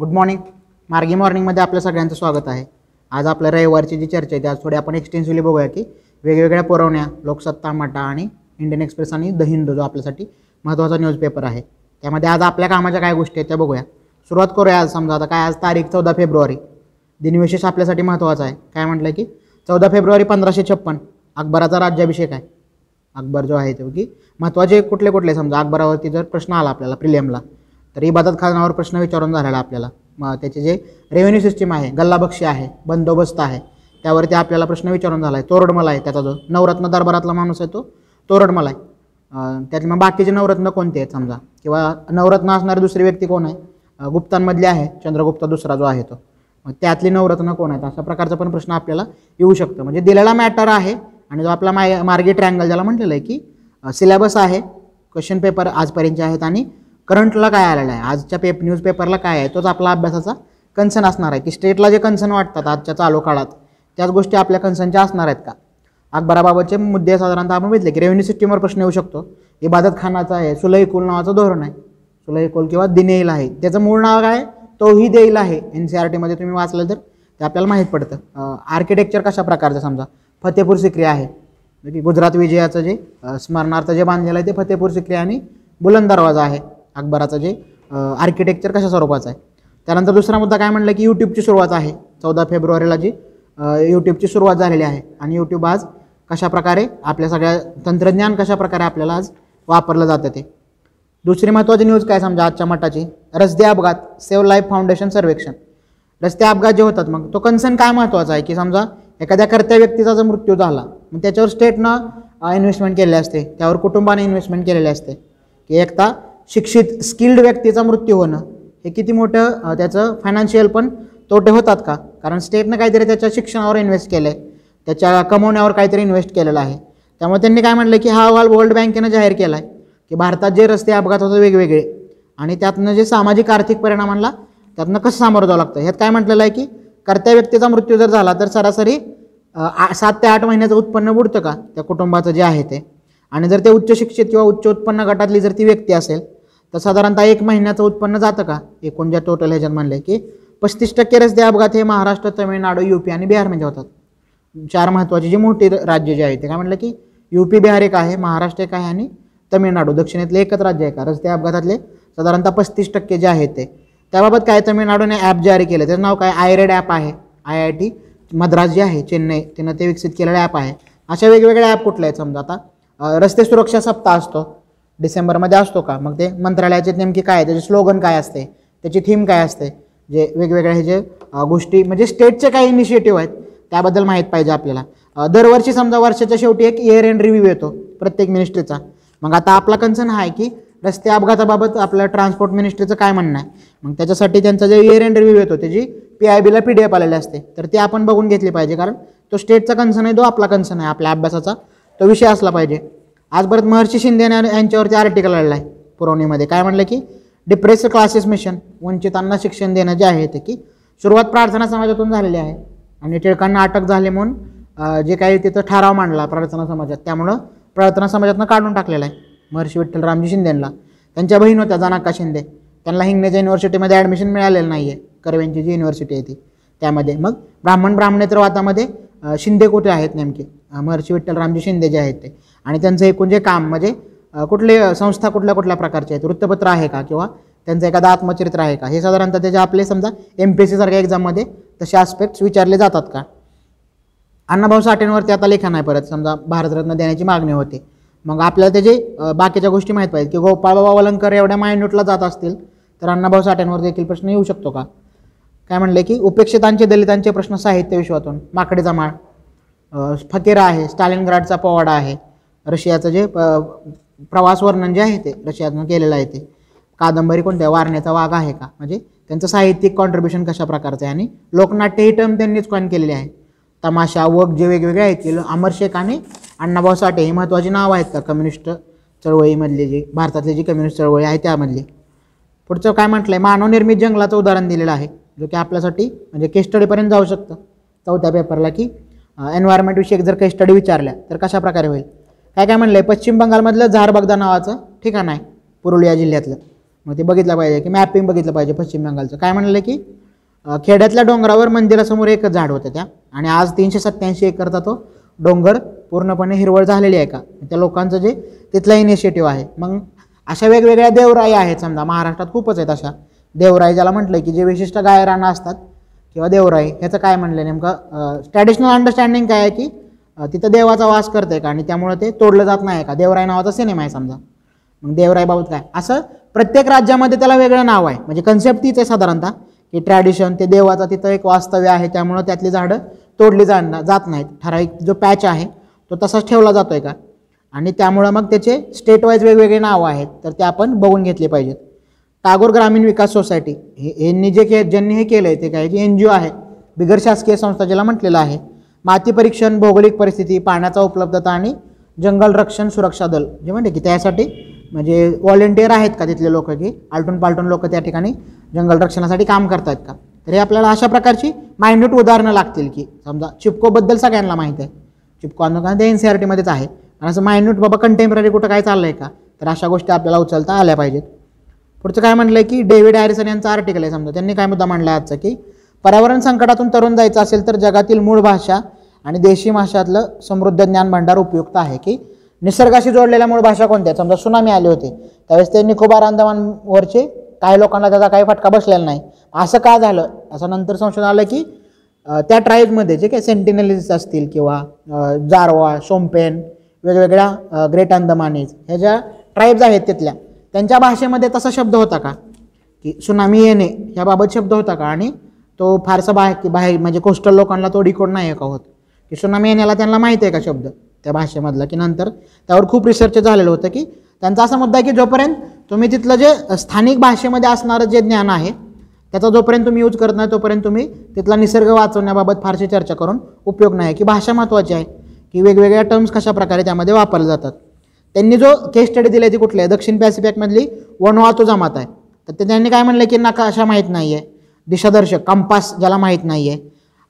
Good morning मार्गी मॉर्निंगमध्ये आपल्या सगळ्यांचं स्वागत आहे. आज आपल्या रविवारची जी चर्चा आहे ती आज थोडी आपण एक्सटेन्सिव्हली बघूया की वेगवेगळ्या पुरवण्या लोकसत्ता मटा आणि इंडियन एक्सप्रेस आणि द हिंदू जो आपल्यासाठी महत्त्वाचा न्यूजपेपर आहे. त्यामध्ये आज आपल्या कामाच्या काय गोष्टी आहेत त्या बघूया. सुरुवात करूया आज समजा. आता काय आज तारीख चौदा फेब्रुवारी. दिनविशेष आपल्यासाठी महत्त्वाचा आहे. काय म्हटलं की चौदा फेब्रुवारी पंधराशे छप्पन अकबराचा राज्याभिषेक आहे. अकबर जो आहे तो की महत्त्वाचे कुठले कुठले समजा. अकबरावरती जर प्रश्न आला आपल्याला प्रिलियमला तर इबादत खानावर प्रश्न विचारून झालेला आपल्याला. मग त्याचे जे रेव्हेन्यू सिस्टीम आहे गल्लाबक्षी आहे बंदोबस्त आहे त्यावरती आपल्याला प्रश्न विचारून झाला आहे तोरडमल आहे त्याचा जो नवरत्न दरबारातला माणूस आहे तो तोरडमल आहे. त्यात त्यातले मग बाकीचे नवरत्न कोणते आहेत समजा? किंवा नवरत्न असणारी दुसरी व्यक्ती कोण आहे? गुप्तांमधली गुप्तांमधले आहे चंद्रगुप्त दुसरा जो आहे तो. मग त्यातली नवरत्न कोण आहेत? अशा प्रकारचा पण प्रश्न आपल्याला येऊ शकतो. म्हणजे दिलेला मॅटर आहे आणि जो आपला माय मार्गी ट्रँगल ज्याला म्हटलेला आहे की सिलेबस आहे क्वेश्चन पेपर आजपर्यंतचे आहेत आणि करंटला काय आलेलं आहे? आजच्या पेप न्यूजपेपरला काय आहे? तोच आपला अभ्यासाचा कन्सर्न असणार आहे. की स्टेटला जे कन्सर्न वाटतात आजच्या चालू काळात त्याच गोष्टी आपल्या कन्सर्नच्या असणार आहेत का? अकबराबाबतचे मुद्दे साधारणतः आपण बघितले की रेव्हेन्यू सिस्टीमवर प्रश्न येऊ शकतो. इबादत खानाचा आहे सुलईकुल नावाचं धोरण आहे. सुलईकुल किंवा दिनेईल आहे. त्याचं मूळ नाव काय? तोही देईल आहे. एन सी आर टीमध्ये तुम्ही वाचलं तर ते आपल्याला माहीत पडतं. आर्किटेक्चर कशा प्रकारचं समजा? फतेपूर सिक्री आहे. की गुजरात विजयाचं जे स्मरणार्थ जे बांधलेलं आहे ते फतेपूर सिक्री आणि बुलंद दरवाजा आहे. अकबराचं जे आर्किटेक्चर कशा स्वरूपाचं आहे. त्यानंतर दुसरा मुद्दा काय म्हणलं की यूट्यूबची सुरुवात आहे. चौदा फेब्रुवारीला जी यूट्यूबची सुरुवात झालेली आहे. आणि यूट्यूब आज कशाप्रकारे आपल्या सगळ्या तंत्रज्ञान कशाप्रकारे आपल्याला आज वापरलं जातं ते. दुसरी महत्त्वाची न्यूज काय समजा आजच्या मठाची? रस्ते अपघात सेव्ह लाईफ फाउंडेशन सर्वेक्षण. रस्ते अपघात जे होतात मग तो कन्सर्न काय महत्त्वाचा आहे? की समजा एखाद्या कर्त्या व्यक्तीचा जर मृत्यू झाला मग त्याच्यावर स्टेटनं इन्व्हेस्टमेंट केलेली असते. त्यावर कुटुंबाने इन्व्हेस्टमेंट केलेली असते. की एकता शिक्षित स्किल्ड व्यक्तीचा मृत्यू होणं हे किती मोठं त्याचं फायनान्शियल पण तोटे होतात का? कारण स्टेटनं काहीतरी त्याच्या शिक्षणावर इन्व्हेस्ट केलं आहे त्याच्या कमवण्यावर काहीतरी इन्व्हेस्ट केलेलं आहे. त्यामुळे त्यांनी काय म्हटलं की हा अहवाल वर्ल्ड बँकेनं जाहीर केला आहे की भारतात जे रस्ते अपघात होतात वेगवेगळे आणि त्यातनं जे सामाजिक आर्थिक परिणामांना त्यातनं कसं सामोरं जावं लागतं? ह्यात काय म्हटलेलं आहे की कर्त्या व्यक्तीचा मृत्यू जर झाला तर सरासरी आ- सात ते आठ महिन्याचं उत्पन्न बुडतं का? त्या कुटुंबाचं जे आहे ते. आणि जर ते उच्च शिक्षित किंवा उच्च उत्पन्न गटातली जर ती व्यक्ती असेल तर साधारणतः एक महिन्याचं उत्पन्न जातं का? एकूण ज्या टोटल ह्याच्यात म्हणले की पस्तीस टक्के रस्ते अपघात हे महाराष्ट्र तमिळनाडू यू पी आणि बिहारमध्ये म्हणजे होतात. चार महत्त्वाची जी मोठी र- राज्य जे आहे ते काय म्हटलं की यू पी बिहार एक आहे महाराष्ट्र एक आहे आणि तमिळनाडू दक्षिणेतले एकच राज्य आहे का? रस्ते अपघातातले साधारणतः पस्तीस टक्के जे आहेत ते. त्याबाबत काय तमिळनाडूने ॲप जारी केलं? त्याचं नाव काय? आयरेड ॲप आहे. आय आय टी मद्रास जे आहे चेन्नई तिनं ते विकसित केलेलं ॲप आहे. अशा वेगवेगळ्या ॲप कुठले आहेत समजा आता? रस्ते सुरक्षा सप्ताह असतो. डिसेंबरमध्ये असतो का? मग ते मंत्रालयाचे नेमकी काय त्याचे स्लोगन काय असते? त्याची थीम काय असते? जे वेगवेगळ्या हे जे गोष्टी म्हणजे स्टेटचे काही इनिशिएटिव्ह आहेत त्याबद्दल माहीत पाहिजे आपल्याला. दरवर्षी समजा वर्षाच्या शेवटी एक इयर एंड रिव्ह्यू येतो प्रत्येक मिनिस्ट्रीचा मग आता आपला कन्सर्न हा आहे की रस्ते अपघाताबाबत आपलं ट्रान्सपोर्ट मिनिस्ट्रीचं काय म्हणणं आहे? मग त्याच्यासाठी त्यांचा जे इयर एंड रिव्ह्यू येतो त्याची पी आय बीला पी डी एफ आलेली असते. तर ती आपण बघून घेतली पाहिजे कारण तो स्टेटचा कन्सर्न आहे तो आपला कन्सर्न आहे आपल्या अभ्यासाचा. तो विषय असला पाहिजे. आज परत महर्षी शिंदे यांच्यावरती आर्टिकल आलेला आहे पुरवणीमध्ये. काय म्हटलं की डिप्रेस क्लासेस मिशन वंचितांना शिक्षण देणं जे आहे ते की सुरुवात प्रार्थना समाजातून झालेली आहे. आणि टिळकांना अटक झाली म्हणून जे काही तिथं ठराव मांडला प्रार्थना समाजात त्यामुळं प्रार्थना समाजातनं काढून टाकलेला आहे महर्षी विठ्ठल रामजी शिंदेंना. त्यांच्या बहीण होत्या जनाका शिंदे. त्यांना हिंगण्याच्या युनिव्हर्सिटीमध्ये ॲडमिशन मिळालेलं नाही आहे कर्वेंची जी युनिव्हर्सिटी आहे ती. त्यामध्ये. मग ब्राह्मण ब्राह्मणेतर वातामध्ये शिंदे कुठे आहेत नेमके? महर्षी विठ्ठल रामजी शिंदे जे आहेत ते. आणि त्यांचं एकूण जे काम म्हणजे कुठले संस्था कुठल्या कुठल्या प्रकारचे आहेत? वृत्तपत्र आहे का? किंवा त्यांचं एखादं आत्मचरित्र आहे का? हे साधारणतः त्याचे आपले समजा एम पी एस सीसारख्या एक्झाममध्ये तसे आस्पेक्ट्स विचारले जातात का? अण्णाभाऊ साठेंवरती आता लेखन आहे परत समजा भारतरत्न देण्याची मागणी होते. मग आपल्याला त्याचे बाकीच्या गोष्टी माहीत पाहिजे की गोपाळबाबा वलंकर एवढ्या मायन्यूटला जात असतील तर अण्णाभाऊ साठेंवर देखील प्रश्न येऊ शकतो का? काय म्हणले की उपेक्षितांचे दलितांचे प्रश्न साहित्य विश्वातून माकडे माळ फकीरा आहे स्टालिनग्राडचा पोवाडा आहे रशियाचं जे प प्रवास वर्णन जे आहे ते रशियातून केलेलं आहे ते. कादंबरी कोणत्या? वारण्याचा वाघ आहे का? म्हणजे त्यांचं साहित्यिक कॉन्ट्रीब्युशन कशा प्रकारचं आहे? आणि लोकनाट्य ही टर्म त्यांनीच कॉइन केलेली आहे. तमाशा वग जे वेगवेगळे आहेत ते अमर शेख आणि अण्णाभाऊ साठे ही महत्त्वाची नावं आहेत का? कम्युनिस्ट चळवळीमधली जी भारतातली जी कम्युनिस्ट चळवळी आहे त्यामधली. पुढचं काय म्हटलं आहे मानवनिर्मित जंगलाचं उदाहरण दिलेलं आहे जो की आपल्यासाठी म्हणजे केस्टडीपर्यंत जाऊ शकतं. चौथ्या पेपरला की एन्व्हायरमेंटविषयी जर काही स्टडी विचारल्या तर कशा प्रकारे होईल? काय काय म्हणलं आहे पश्चिम बंगालमधलं झारबगदा नावाचं ठिकाण आहे पुरुलिया जिल्ह्यातलं. मग ते बघितलं पाहिजे की मॅपिंग बघितलं पाहिजे पश्चिम बंगालचं. काय म्हणलं की खेड्यातल्या डोंगरावर मंदिरासमोर एकच झाड होतं त्या. आणि आज तीनशे सत्त्याऐंशी एकरचा तो डोंगर पूर्णपणे हिरवळ झालेली आहे का? त्या लोकांचं जे तिथला इनिशिएटिव्ह आहे. मग अशा वेगवेगळ्या देवराई आहेत समजा महाराष्ट्रात खूपच आहेत अशा. देवराई ज्याला म्हटलं की जे विशिष्ट गायरानं असतात किंवा देवराई ह्याचं काय म्हणलं नेमकं? ट्रॅडिशनल अंडरस्टँडिंग काय आहे की तिथं देवाचा वास करते का? आणि त्यामुळे ते तोडलं जात नाही का? देवराय नावाचा सिनेमा आहे समजा. मग देवराईबाबत काय? असं प्रत्येक राज्यामध्ये त्याला वेगळं नाव आहे. म्हणजे कन्सेप्ट तीच आहे साधारणतः की ट्रॅडिशन ते देवाचा तिथं एक वास्तव्य आहे त्यामुळं त्यातली झाडं तोडली जा जात नाहीत. ठराविक जो पॅच आहे तो तसाच ठेवला जातो आहे का? आणि त्यामुळं मग त्याचे स्टेट वाईज वेगवेगळे नावं आहेत तर ते आपण बघून घेतले पाहिजेत. टागोर ग्रामीण विकास सोसायटी हे यांनी जे के ज्यांनी हे केलं आहे ते काय की एन जी ओ आहे. बिगर शासकीय संस्था ज्याला म्हटलेलं आहे माती परीक्षण भौगोलिक परिस्थिती पाण्याचा उपलब्धता आणि जंगल रक्षण सुरक्षा दल. जे म्हणते की त्यासाठी म्हणजे व्हॉलेंटियर आहेत का तिथले लोक की? आलटून पालटून लोक त्या ठिकाणी जंगल रक्षणासाठी काम करतायत का? तर हे आपल्याला अशा प्रकारची मायन्यूट उदाहरणं लागतील की समजा चिपकोबद्दल सगळ्यांना माहीत आहे. चिपको आंदोलन ते एन सी आर टीमध्येच आहे. आणि असं मायन्यूट बाबा कंटेम्पररी कुठं काय चाललं आहे का? तर अशा गोष्टी आपल्याला उचलता आल्या पाहिजेत. पुढचं काय म्हणलं की डेव्हिड हॅरिसन यांचं आर्टिकल आहे. समजा त्यांनी काय मुद्दा मांडला आजचा की पर्यावरण संकटातून तरुण जायचं असेल तर जगातील मूळ भाषा आणि देशी भाषातलं समृद्ध ज्ञान भांडार उपयुक्त आहे की? निसर्गाशी जोडलेल्या मूळ भाषा कोणत्या? समजा सुनामी आले होते. त्यावेळेस ते निकोबार अंदमानवरचे काही लोकांना त्याचा काही फटका बसलेला नाही. असं का झालं? असं नंतर संशोधन आलं की त्या ट्राईबमध्ये जे काही सेंटिनलीज असतील किंवा जारवा सोमपेन वेगवेगळ्या ग्रेट अंदमानीज ह्या ज्या ट्राईब्स आहेत तिथल्या त्यांच्या भाषेमध्ये तसा शब्द होता का? की सुनामी येणे ह्याबाबत शब्द होता का? आणि तो फारसा बाहेर बाहेर म्हणजे कोस्टल लोकांना तो डिकोड नाही आहे का होत? की सुनामी येण्याला त्यांना माहिती आहे का शब्द? त्या भाषेमधला. की नंतर त्यावर खूप रिसर्च झालेलं होतं की त्यांचा असा मुद्दा आहे की जोपर्यंत तुम्ही तिथलं जे स्थानिक भाषेमध्ये असणारं जे ज्ञान आहे त्याचा जोपर्यंत तुम्ही यूज करत नाही तोपर्यंत तुम्ही तिथला निसर्ग वाचवण्याबाबत फारशी चर्चा करून उपयोग नाही की भाषा महत्त्वाची आहे की वेगवेगळ्या टर्म्स कशा प्रकारे त्यामध्ये वापरले जातात. त्यांनी जो केस स्टडी आहे ती कुठली आहे? दक्षिण पॅसिफिकमधली वनवातू जमात आहे. तर ते त्यांनी काय म्हणलं की नकाशा माहीत नाही आहे दिशादर्शक कंपास ज्याला माहीत नाही आहे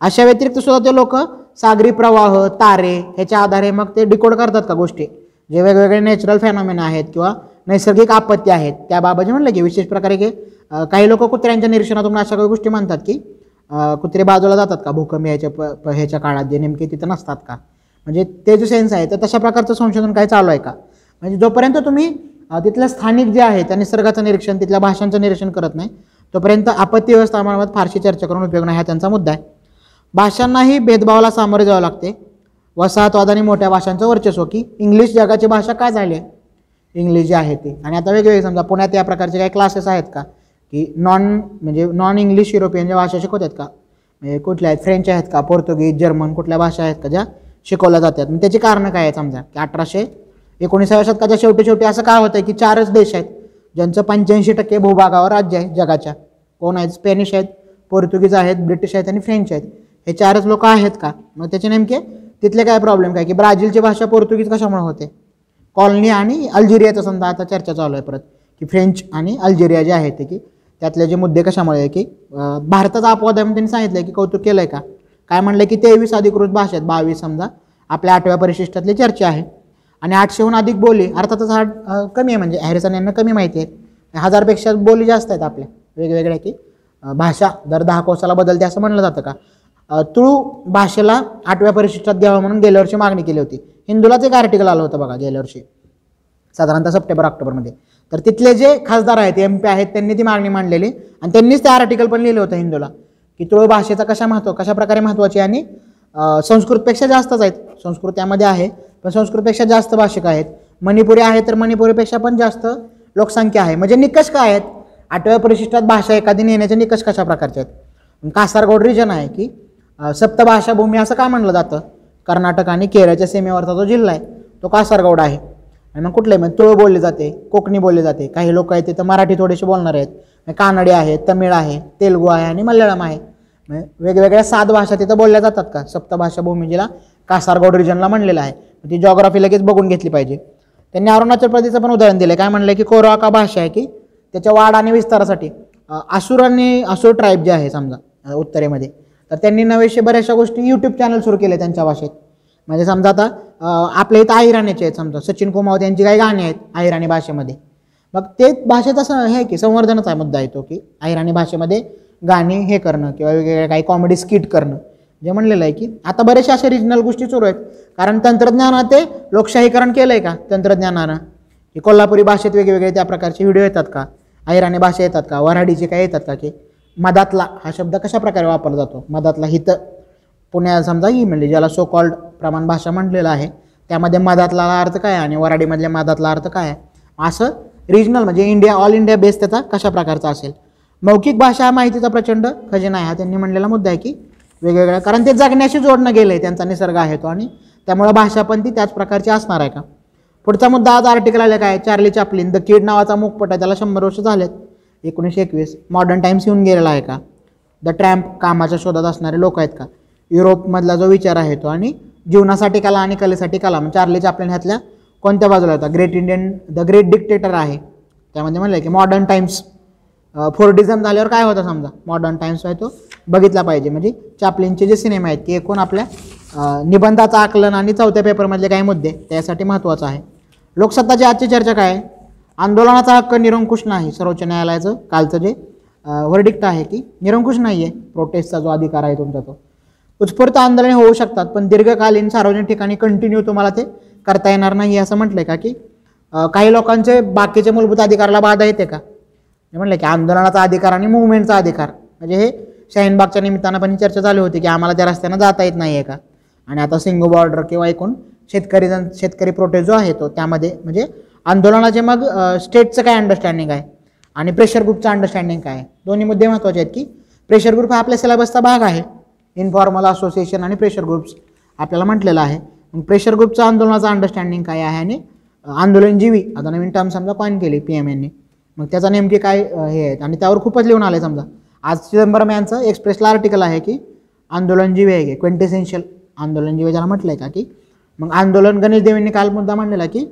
अशा व्यतिरिक्त सुद्धा ते लोक सागरी प्रवाह तारे ह्याच्या आधारे मग ते डिकोड करतात का गोष्टी? जे वेगवेगळे नॅचरल फॅनॉमिना आहेत किंवा नैसर्गिक आपत्ती आहेत त्याबाबत जे म्हणलं की विशेष प्रकारे की काही लोक कुत्र्यांच्या निरीक्षणातून अशा काही गोष्टी म्हणतात की कुत्रे बाजूला जातात का? भूकंप याच्या प ह्याच्या काळात जे नेमके तिथं नसतात का? म्हणजे ते जो सेन्स आहे तर तशा प्रकारचं संशोधन काय चालू आहे का? म्हणजे जोपर्यंत तुम्ही तिथलं स्थानिक जे आहे त्या निसर्गाचं निरीक्षण तिथल्या भाषांचं निरीक्षण करत नाही तोपर्यंत आपत्ती व्यवस्थापनाबाबत फारशी चर्चा करून उपयोग नाही हा त्यांचा मुद्दा आहे. भाषांनाही भेदभावाला सामोरे जावं लागते. वसाहतवाद आणि मोठ्या भाषांचं वर्चस्व की इंग्लिश जगाची भाषा काय झाली आहे? इंग्लिश जी आहे ती. आणि आता वेगवेगळे समजा पुण्यात या प्रकारचे काही क्लासेस आहेत का? की नॉन म्हणजे नॉन इंग्लिश युरोपियन ज्या भाषा शिकवतात का? म्हणजे कुठल्या आहेत? फ्रेंच आहेत का? पोर्तुगीज जर्मन कुठल्या भाषा आहेत का ज्या शिकवल्या जातात? मग त्याची कारणं काय आहेत समजा? की अठराशे एकोणीसाव्या शतकाच्या शेवटी शेवटी असं काय होतं की चारच देश आहेत? ज्यांचं पंच्याऐंशी टक्के भूभागावर राज्य आहे जगाच्या. कोण आहेत? स्पॅनिश आहेत पोर्तुगीज आहेत ब्रिटिश आहेत आणि फ्रेंच आहेत. हे चारच लोक आहेत का? मग त्याचे नेमके तिथले काय प्रॉब्लेम काय? की ब्राझीलची भाषा पोर्तुगीज कशामुळे होते? कॉलनी आणि अल्जेरियाचा समजा आता चर्चा चालू आहे परत. की फ्रेंच आणि अल्जेरिया जे आहे ते की त्यातले जे मुद्दे कशामुळे आहे की भारताचा अपवाद आहे म्हणून त्यांनी सांगितलं की कौतुक केलं आहे का? काय म्हणलं की तेवीस अधिकृत भाषा आहेत. बावीस समजा आपल्या आठव्या परिशिष्टातली चर्चा आहे. आणि आठशेहून अधिक बोली अर्थातच हा कमी आहे म्हणजे हॅरिसन यांना कमी माहिती आहे. म्हणजे हजारपेक्षा बोली जास्त आहेत आपल्या वेगवेगळ्या की भाषा दर दहा कोसाला बदलते असं म्हणलं जातं का? तुळू भाषेला आठव्या परिशिष्टात द्यावं म्हणून गेल्या वर्षी मागणी केली होती. हिंदूलाच एक आर्टिकल आलं होतं बघा गेल्या वर्षी. साधारणतः सप्टेंबर ऑक्टोबरमध्ये. तर तिथले जे खासदार आहेत एम पी आहेत त्यांनी ती मागणी मांडलेली. आणि त्यांनीच ते आर्टिकल पण लिहिलं होतं हिंदूला की तुळू भाषेचा कशा महत्त्व कशा प्रकारे महत्त्वाची आणि संस्कृतपेक्षा जास्तच आहेत. संस्कृत त्यामध्ये आहे. पण संस्कृतपेक्षा जास्त भाषिक आहेत. मणिपुरी आहे तर मणिपुरीपेक्षा पण जास्त लोकसंख्या आहे. म्हणजे निकष काय आहेत? आठव्या परिशिष्टात भाषा एखादी नेण्याचे निकष कशा प्रकारचे आहेत? कासारगोड रिजन आहे की सप्तभाषाभूमी सप्तभाषा भूमी असं का म्हणलं जातं? कर्नाटक आणि केरळच्या सीमेवरचा जो जिल्हा आहे तो कासारगौड आहे. आणि मग कुठले म्हणजे तुळ बोलली जाते कोकणी बोलली जाते. काही लोक आहेत तिथं मराठी थोडेसे बोलणार आहेत. कानडी आहे तमिळ आहे तेलुगू आहे आणि मल्याळम आहे. वेगवेगळ्या सात भाषा तिथं बोलल्या जातात का? सप्तभाषा भूमी जिला कासारगोड रिजनला म्हणलेलं आहे. ती जॉग्राफी लगेच बघून घेतली पाहिजे. त्यांनी अरुणाचल प्रदेशचं पण उदाहरण दिलं काय म्हणलं की कोरवाका भाषा आहे की? त्याच्या वाढ आणि विस्तारासाठी. असुर आसूर आणि असुर ट्राईब जे आहे समजा उत्तरेमध्ये. तर त्यांनी नवेशे बऱ्याचशा गोष्टी यूट्यूब चॅनल सुरू केले त्यांच्या भाषेत. म्हणजे समजा आता आपल्या इथं अहिराणीचे आहेत समजा. सचिन कुमावत यांची काही गाणी आहेत अहिराणी भाषेमध्ये. मग ते भाषेचा स हे आहे की संवर्धनाचा मुद्दा येतो की अहिराणी भाषेमध्ये गाणी हे करणं किंवा वेगवेगळ्या काही कॉमेडी स्किट करणं. जे म्हणलेलं आहे की आता बरेचशा अशा रिजनल गोष्टी सुरू आहेत. कारण तंत्रज्ञानात ते लोकशाहीकरण केलं आहे का? तंत्रज्ञानानं. की कोल्हापुरी भाषेत वेगवेगळे त्या प्रकारचे व्हिडिओ येतात का? अहिराणी भाषा येतात का? वऱ्हाडीचे काय येतात का? की मधातला हा शब्द कशा प्रकारे वापरला जातो? मधातला हित. पुण्या समजा ही म्हणजे ज्याला सो कॉल्ड प्रमाण भाषा म्हटलेलं आहे त्यामध्ये मधातला अर्थ काय आणि वराडीमधल्या मधातला अर्थ काय आहे? असं रिजनल म्हणजे इंडिया ऑल इंडिया बेस त्याचा कशा प्रकारचा असेल? मौखिक भाषा हा माहितीचा प्रचंड खजिना आहे. हा त्यांनी म्हणलेला मुद्दा आहे की वेगवेगळ्या कारण ते जगण्याशी जोडणं गेलं आहे त्यांचा निसर्ग आहे तो. आणि त्यामुळे भाषा पण ती त्याच प्रकारची असणार आहे का? पुढचा मुद्दा आज आर्टिकल आले काय? चार्ली चापलिन द किड नावाचा मुखपट आहे त्याला शंभर वर्ष झालेत. एकोणीसशे एकवीस. मॉडर्न टाइम्स येऊन गेलेला आहे का? द ट्रॅम्प कामाच्या शोधात असणारे लोक आहेत का? युरोपमधला जो विचार आहे तो. आणि जीवनासाठी कला आणि कलेसाठी कला. म्हणजे चार्ली चापलिन ह्यातल्या कोणत्या बाजूला होता? Great Indian the Great Dictator आहे. त्यामध्ये म्हणलं की मॉडर्न टाइम्स फोर्डिझम झाल्यावर काय होतं समजा? मॉडर्न टाइम्स आहे तो. बघितला पाहिजे. म्हणजे चापलिनचे जे सिनेमा आहेत ते एकूण आपल्या निबंधाचं आकलन आणि चौथ्या पेपरमधले काही मुद्दे त्यासाठी महत्त्वाचं आहे. लोकसत्ताची आजची चर्चा काय? आहे आंदोलनाचा हक्क निरंकुश नाही सर्वोच्च न्यायालयाचं कालचं जे वर्डिक्ट आहे की निरंकुश नाही आहे प्रोटेस्टचा जो अधिकार आहे तुमचा तो. उत्स्फूर्त आंदोलने होऊ शकतात पण दीर्घकालीन सार्वजनिक ठिकाणी कंटिन्यू तुम्हाला ते करता येणार नाही असं म्हटलंय का की काही लोकांचे बाकीचे मूलभूत अधिकाराला बाधा येते का? मी म्हणलं की आंदोलनाचा अधिकार आणि मुवमेंटचा अधिकार. म्हणजे हे शाहीनबागच्या निमित्तानं पण चर्चा चालू होती की आम्हाला त्या रस्त्यानं जाता येत नाही आहे का? आणि आता सिंगू बॉर्डर किंवा एकूण शेतकरी जन शेतकरी प्रोटेस्ट जो आहे तो त्यामध्ये म्हणजे आंदोलनाचे मग स्टेटचं काय अंडरस्टँडिंग आहे? आणि प्रेशर ग्रुपचं अंडरस्टँडिंग काय आहे? दोन्ही मुद्दे महत्त्वाचे आहेत की प्रेशर ग्रुप हा आपल्या सिलेबसचा भाग आहे. इन्फॉर्मल असोसिएशन आणि प्रेशर ग्रुप्स आपल्याला म्हटलेलं आहे. मग प्रेशर ग्रुपचं आंदोलनाचं अंडरस्टँडिंग काय आहे? आणि आंदोलनजीवी आता नवीन टर्म समजा कॉइन केली पी एम एनने मग त्याचा नेमके काय हे आहेत? आणि त्यावर खूपच लिहून आलं समजा. आज चिदंबरम यांचं एक्सप्रेसला आर्टिकल आहे की आंदोलनजीवी आहे की क्वेंटेसेन्शियल आंदोलनजीवी ज्याला म्हटलं आहे का की मग आंदोलन गणेश देवींनी काल मुद्दा मांडलेला की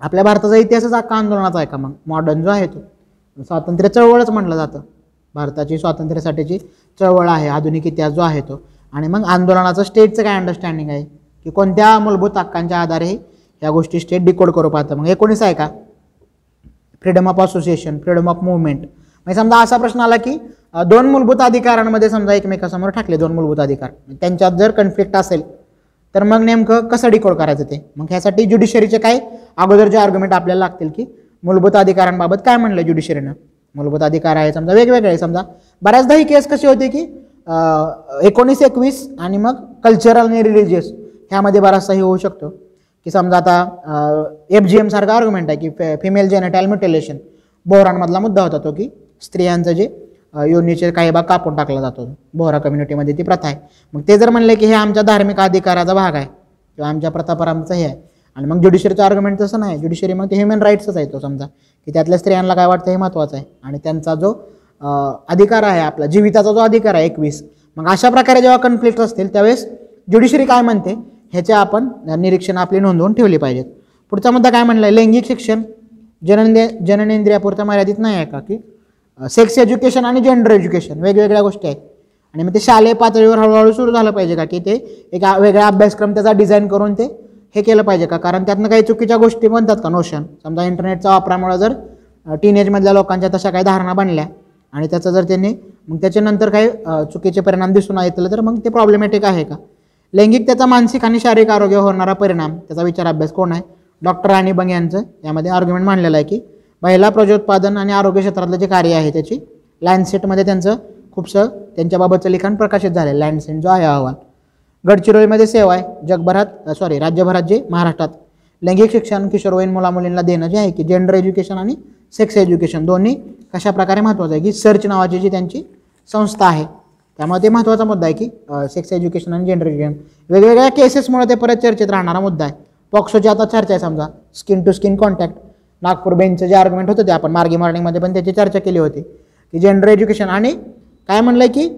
आपल्या भारताचा इतिहासच अख्खा आंदोलनाचा आहे का मग? मॉडर्न जो आहे तो. स्वातंत्र्य चळवळच म्हटलं जातं. भारताची स्वातंत्र्यासाठीची चळवळ आहे आधुनिक इतिहास जो आहे तो. आणि मग आंदोलनाचं स्टेटचं काय अंडरस्टँडिंग आहे? की कोणत्या मूलभूत हक्कांच्या आधारे या गोष्टी स्टेट डिकोड करू पाहतं? मग एकोणीस आहे का? Freedom of association freedom of movement म्हणजे समजा असा प्रश्न आला की दोन मूलभूत अधिकारांमध्ये समजा एकमेकासमोर टाकले दोन मूलभूत अधिकार. म्हणजे त्यांच्यात जर कन्फ्लिक्ट असेल तर मग नेमकं कसं डिकोड करायचं ते? मग ह्यासाठी ज्युडिशरीचे काय अगोदरचे आर्ग्युमेंट आपल्याला लागतील की मूलभूत अधिकारांबाबत काय म्हणलं ज्युडिशरीनं मूलभूत अधिकार आहे समजा वेगवेगळे आहे समजा बऱ्याचदा ही केस कशी होते की एकोणीस एकवीस आणि मग कल्चरल आणि रिलिजियस ह्यामध्ये बराचसा हे होऊ शकतो. की समजा आता एफ जी एमसारखा आर्ग्युमेंट आहे की फे फिमेल जेनेटॅल म्युटिलेशन बोहरांमधला मुद्दा होता तो की स्त्रियांचं जे योनीचे काही भाग कापून टाकला जातो. बोहरा कम्युनिटीमध्ये ती प्रथा आहे. मग ते जर म्हणले की हे आमच्या धार्मिक अधिकाराचा भाग आहे किंवा आमच्या प्रथापरांचं हे आहे आणि मग ज्युडिशरीचं आर्ग्युमेंट तसं नाही. ज्युडिशरी मग ते ह्युमन राईट्सच आहे तो समजा. की त्यातल्या स्त्रियांना काय वाटतं हे महत्त्वाचं आहे. आणि त्यांचा जो अधिकार आहे आपला जीविताचा जो अधिकार आहे एकवीस मग अशा प्रकारे जेव्हा कन्फ्लिक्ट असतील त्यावेळेस ज्युडिशरी काय म्हणते? ह्याचे आपण निरीक्षण आपली नोंदवून ठेवली पाहिजेत. पुढचा मुद्दा काय म्हणला लैंगिक शिक्षण जननेंद्रिय जननेंद्रियापुरतं मर्यादित नाही आहे का? की सेक्स एज्युकेशन आणि जेंडर एज्युकेशन वेगवेगळ्या गोष्टी आहेत. आणि मग ते शालेय पातळीवर हळूहळू सुरू झालं पाहिजे का? की ते एक वेगळा अभ्यासक्रम त्याचा डिझाईन करून ते हे केलं पाहिजे का? कारण त्यातनं काही चुकीच्या गोष्टी बनतात का नोशन समजा इंटरनेटच्या वापरामुळे जर टीनेजमधल्या लोकांच्या तशा काही धारणा बनल्या आणि त्याचं जर त्यांनी मग त्याच्यानंतर काही चुकीचे परिणाम दिसून येतले तर मग ते प्रॉब्लेमॅटिक आहे का? लैंगिक त्याचा मानसिक आणि शारीरिक आरोग्य होणारा परिणाम त्याचा विचार अभ्यास कोण आहे? डॉक्टर राणी बंग यांचं यामध्ये आर्ग्युमेंट मांडलेलं आहे की महिला प्रजोत्पादन आणि आरोग्य क्षेत्रातलं जे कार्य आहे त्याची लँडसेटमध्ये त्यांचं खूपसं त्यांच्याबाबतचं लिखाण प्रकाशित झालं आहे लँडसेट जो आहे अहवाल. गडचिरोलीमध्ये सेवा आहे. जगभरात सॉरी राज्यभरात जे महाराष्ट्रात लैंगिक शिक्षण किशोरवयीन मुलामुलींना देणं जे आहे की जेंडर एज्युकेशन आणि सेक्स एज्युकेशन दोन्ही कशा प्रकारे महत्त्वाचं आहे? की सर्च नावाची जी त्यांची संस्था आहे त्यामुळे ते महत्त्वाचा मुद्दा आहे की सेक्स एज्युकेशन आणि जेंडर एज्युकेशन वेगवेगळ्या केसेसमुळे ते परत चर्चेत राहणारा मुद्दा आहे. पॉक्सोची आता चर्चा आहे समजा. Skin to skin contact Nagpur बेंचचं जे आर्ग्युमेंट होतं ते आपण मार्गी मॉर्निंगमध्ये पण त्याची चर्चा केली होती. की जेंडर एज्युकेशन आणि काय म्हणलं आहे की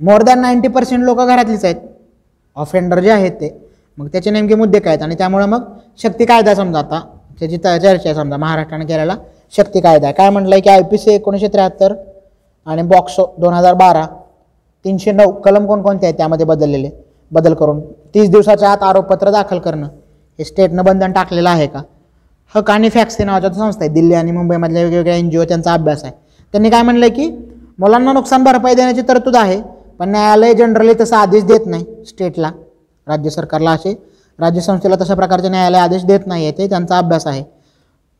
मोर दॅन नाईंटी पर्सेंट लोकं घरातलीच आहेत. ऑफेंडर जे आहेत ते. मग त्याचे नेमके मुद्दे काय आहेत? आणि त्यामुळे मग शक्ती कायदा समजा आता त्याची चर्चा आहे समजा महाराष्ट्राने केलेला शक्ती कायदा आहे. काय म्हटलं आहे की आय पी सी एकोणीसशे त्र्याहत्तर आणि बॉक्सो दोन हजार बारा तीनशे नऊ कलम कोणकोणते आहेत त्यामध्ये बदललेले? बदल करून तीस दिवसाच्या आत आरोपपत्र दाखल करणं हे स्टेटनं बंधन टाकलेलं आहे का? हक आणि फॅक्स नावाच्या संस्था आहे. दिल्ली आणि मुंबईमधल्या वेगवेगळ्या एन जी ओ त्यांचा अभ्यास आहे. त्यांनी काय म्हणलं की मुलांना नुकसान भरपाई देण्याची तरतूद आहे पण न्यायालय जनरली तसा आदेश देत नाही स्टेटला राज्य सरकारला असे राज्य संस्थेला तशा प्रकारचे न्यायालय आदेश देत नाही आहे ते त्यांचा अभ्यास आहे.